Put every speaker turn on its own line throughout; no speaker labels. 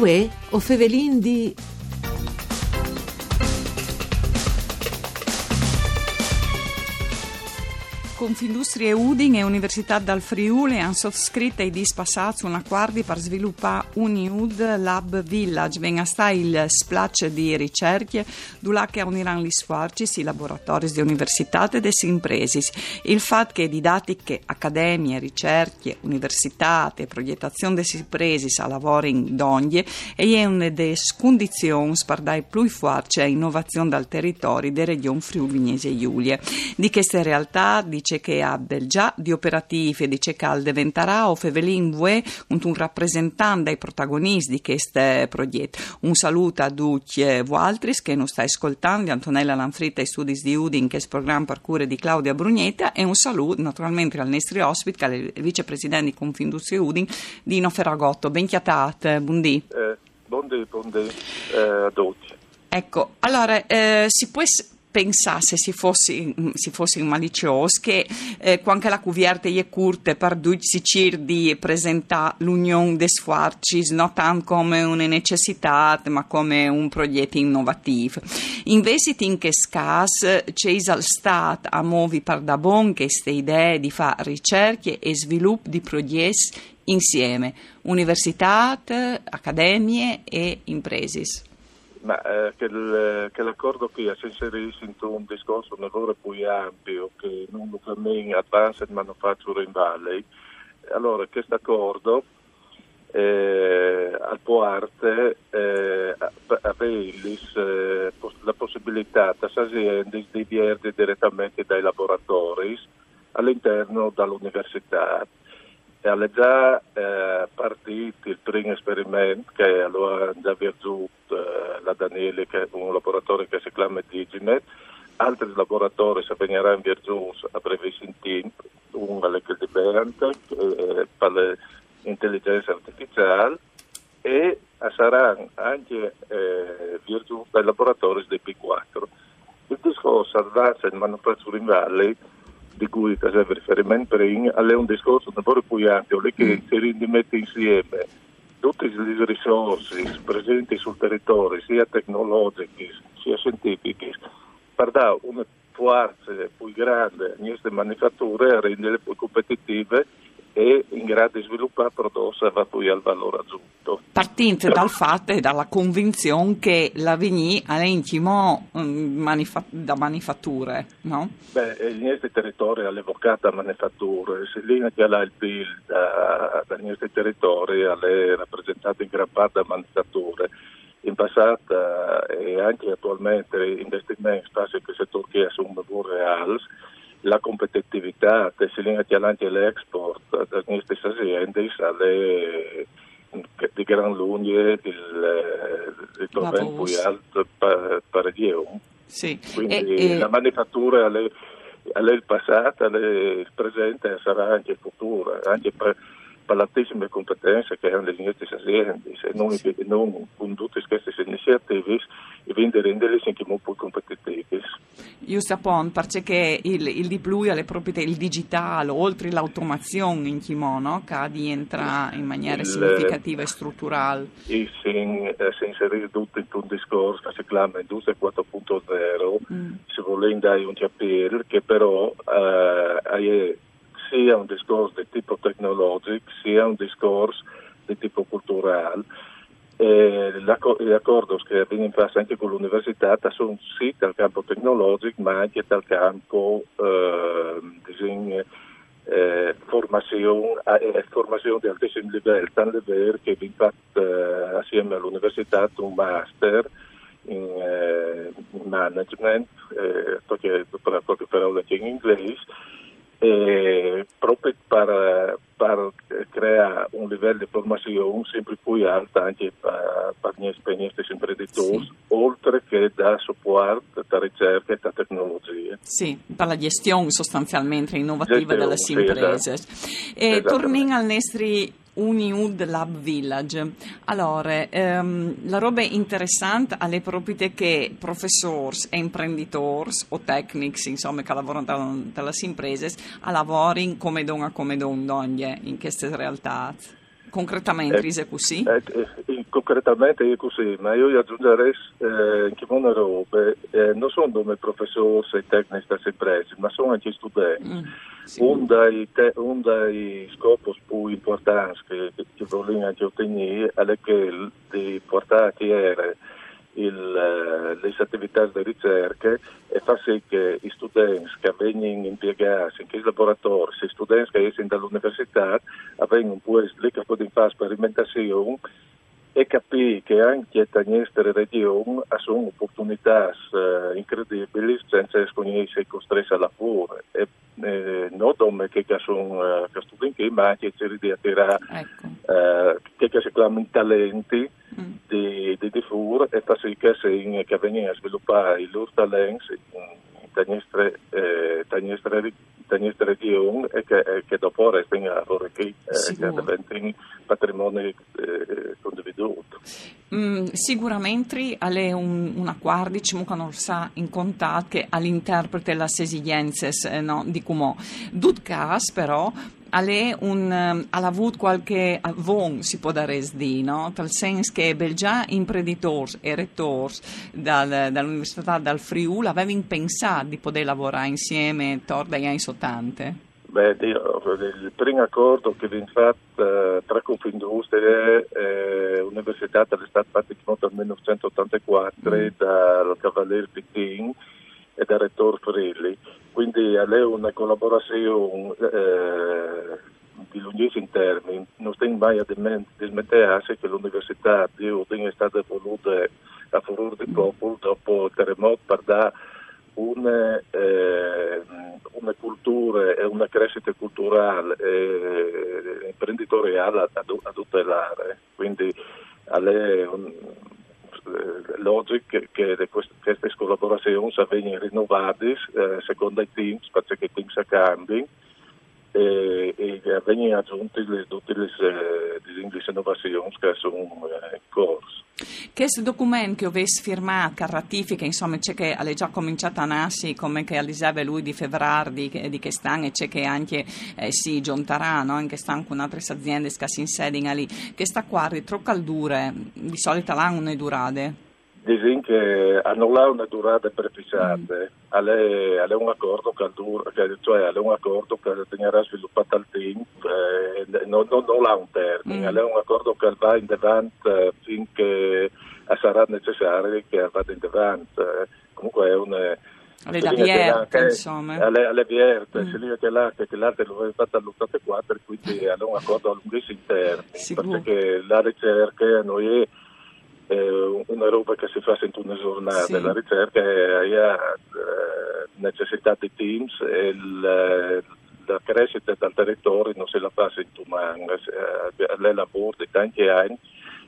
Uè, o fevelin di
Confindustrie Udin e Università dal Friuli hanno sottoscritto i dispassati un accordo per sviluppare Uniud Lab Village, venga sta il splash di ricerche, dove che uniranno gli sforzi, i laboratori di università e delle imprese. Il fatto che didattiche, accademie, ricerche, università e progettazione delle imprese a lavoro in donne è una delle condizioni per dare più forza e innovazione dal territorio della regione Friuli e Giulia. Di queste realtà, dice dice che abbia già di operativi e dice che diventerà o fevelin vue un rappresentante dei protagonisti di questo progetto. Un saluto a tutti voi altri che non stai ascoltando, Antonella Lanfritta e Studi di Udin, che è il programma per cure di Claudia Brugnetta e un saluto naturalmente al nostro ospite, il vicepresidente di Confindustria Udin, Dino Ferragotto. Ben chiatate, buondì.
Eh, buondì, buondì eh, a tutti.
Ecco, allora, eh, si può pensasse si fosse, si fosse malicioso che eh, quando la cuvierte è curte per si cer di presentare l'unione dei sforzi non tanto come una necessità ma come un progetto innovativo invece in che caso c'è il Stato a muovi per da bon queste idee di fare ricerche e sviluppo di progetti insieme. Università, accademie e imprese
ma eh, che, il, che, l'accordo qui si inserisce in un discorso un lavoro più ampio che non lo cammina Advanced Manufacturing Valley. Allora, questo accordo eh, al Poarte eh, aveva eh, la possibilità da aziende di vierde direttamente dai laboratori all'interno dell'università è già eh, partito il primo esperimento che allora già virtù eh, la Daniele che è un laboratorio che si chiama Diginet. Altri laboratori si avvegneranno in virtù a brevissimo tempo uno è che di Bernd eh, per l'intelligenza artificiale e saranno anche eh, virtù dai laboratori dei P4 il discorso Advanced Manufacturing Valley di cui faceva riferimento è un discorso davvero più ampio, che si rimette insieme tutte le risorse presenti sul territorio, sia tecnologiche sia scientifiche, per dare una forza più grande a queste manifatture e renderle più competitive e in grado di sviluppare prodotti va poi al valore aggiunto.
Partendo dal fatto e dalla convinzione che la Vigny è intimo mm, manifa- da manifatture, no?
Beh, in questi territori è evocata manifatture, se lì che ha il PIL da, da questi territori è rappresentata in gran parte da manifatture. In passato eh, e anche attualmente investimenti che se Turchia sono reali la competitività tessiliana avanti all'export da queste aziende sale di gran lunga il ritorno più alto per
sì.
quindi e, la manifattura è, il passato, è il presente e sarà anche il futuro anche per, per l'altissime competenze che hanno le nostre aziende e non, sì. non con tutte queste iniziative e quindi renderle anche molto più competitive
Giusto appunto, perché il, il di più alle proprietà, il digitale, oltre l'automazione in kimono, che entra in maniera il, significativa e strutturale.
Si, eh, si inserisce tutto in un discorso che si chiama Industria 4.0, mm. si vuole dare un capire che però eh, è sia un discorso di tipo tecnologico sia un discorso di tipo culturale eh, gli accordi che vengono fatti anche con l'università sono sì dal campo tecnologico ma anche dal campo eh, disegno, eh, formazione, formazione di altissimo livello, tanto vero che vi fatto eh, assieme all'università un master in, eh, in management, eh, perché per qualche parola in inglese, proprio per, per, creare un livello di formazione sempre più alto anche per, gli esperienze imprenditori, sì. oltre che da supporto da ricerca e da tecnologie.
Sì, per la gestione sostanzialmente innovativa delle imprese. Sì, esatto. torniamo ai nostri Uniud Lab Village. Allora, ehm, la roba interessante alle proprietà che professori e imprenditori o tecnici, insomma, che lavorano dalle imprese, lavorano come don a come don in queste realtà. Concretamente eh, è così?
Eh, eh, concretamente è così, ma io aggiungerei eh, che molte robe eh, non sono come professori e tecnici delle imprese, ma sono anche studenti. Mm, un, dei te, un dei scopi più importanti che, che vogliono anche ottenere è che di portare a il, le attività di ricerca e fa sì che i studenti che vengono impiegati in laboratori, i studenti che escono dall'università, lì che possono fare sperimentazioni e capire che anche le nostre regioni sono opportunità eh, incredibili senza sconoscere costretti alla lavoro. E, eh, non come che sono eh, studenti, ma anche cercare di attirare ecco. eh, che si chiamano talenti mm. di, di, di fur e fa sì che, che vengono a sviluppare i loro talenti in nostre, eh, nostre regioni e che, eh, che dopo restano a loro qui, eh, che diventano patrimonio eh, condividuto.
Mm, sicuramente è un, un accordo diciamo, che non sa in contatto che all'interprete le esigenze eh, no, di come. Dut cas però Ale un, ha avuto qualche avon, si può dare di, no? Nel senso che già imprenditori e rettori dal, dall'Università dal Friuli avevano pensato di poter lavorare insieme torno agli anni 80?
Beh, il primo accordo che viene fatto uh, tra Confindustria e l'Università è stato fatto nel 1984 mm. dal Cavaliere Pittin e dal Rettore Frilli quindi è una collaborazione eh, di lunghissimi termini. Non stiamo mai a dismettere che l'Università di Udine è stata voluta a favore del popolo dopo il terremoto per dare una, eh, una, cultura e una crescita culturale e eh, imprenditoriale a, a, tutelare. Quindi è un, eh, logico che queste collaborazioni vengono rinnovate eh, secondo i teams, perché i teams cambiano e, e vengono aggiunte tutte le, le, le innovazioni che sono eh, in corso.
Che documento che avessi firmato, che ratifica, insomma, c'è che è già cominciato a nascere, come che Elisabetta lui di febbraio di, di quest'anno, e c'è che anche eh, si giunterà, no? anche stanno con altre aziende che si insediano lì, che sta qua troppo caldure, di solito l'anno ne durate?
Dicono che hanno là una durata prefissata, mm. è, un accordo che, dura, cioè è un accordo che tenerà sviluppato al team, eh, non, non, non, ha un termine, mm. è un accordo che va in avanti eh, finché sarà necessario che vada in avanti. Eh, comunque è un...
Le da Vierte, insomma.
Alle, alle Vierte, mm. che l'arte, che l'arte lo è fatta all'84, quindi hanno un accordo a lunghissimi termini, perché la ricerca noi è eh, una roba che si fa in una giornata, sì. la ricerca ha eh, necessità di teams e il, la crescita del territorio non se la fa in anno, eh, lei lavora tanti anni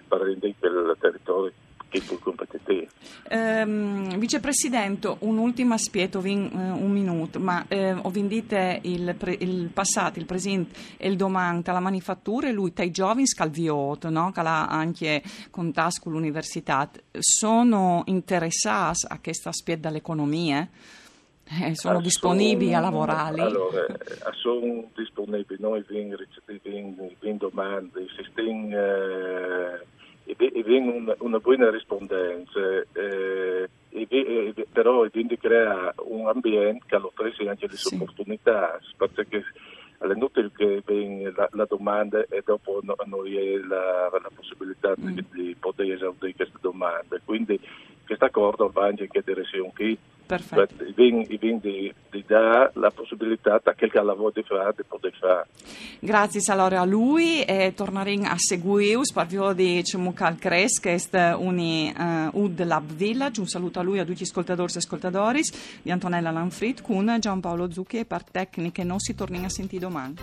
per rendere il territorio più competitivo.
Um, vicepresidente, un'ultima aspetto, uh, un minuto, ma ho vendito il, pre, il, passato, il presente e il domani alla manifattura e lui, tra i giovani scalviot, no? che ha anche contatto con l'università, sono interessati a questo aspetto dell'economia? Eh, sono ah, disponibili a lavorare?
Allora, eh, sono disponibili, noi abbiamo domande, si stiamo... Eh, e viene una, una buona rispondenza, eh, e, e, però quindi crea un ambiente che offre anche le sì. opportunità, perché è inutile che viene la, la, domanda e dopo no, non è la, la possibilità mm. di, di, poter esaudire queste domande. Quindi questo accordo va in che direzione qui
Perfetto.
Quindi di dà la possibilità a chi ha lavoro di fare di poter fare.
Grazie allora a lui e torneremo a seguire parliamo di Cemucal Cres che è un uh, UD Lab Village un saluto a lui a tutti gli ascoltatori e ascoltatori di Antonella Lanfrit con Giampaolo Zucchi e per tecniche non si torna a sentire domani.